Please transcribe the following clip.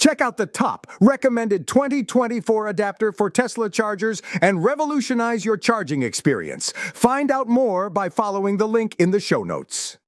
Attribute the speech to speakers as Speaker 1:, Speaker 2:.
Speaker 1: Check out the top recommended 2024 adapter for Tesla chargers and revolutionize your charging experience. Find out more by following the link in the show notes.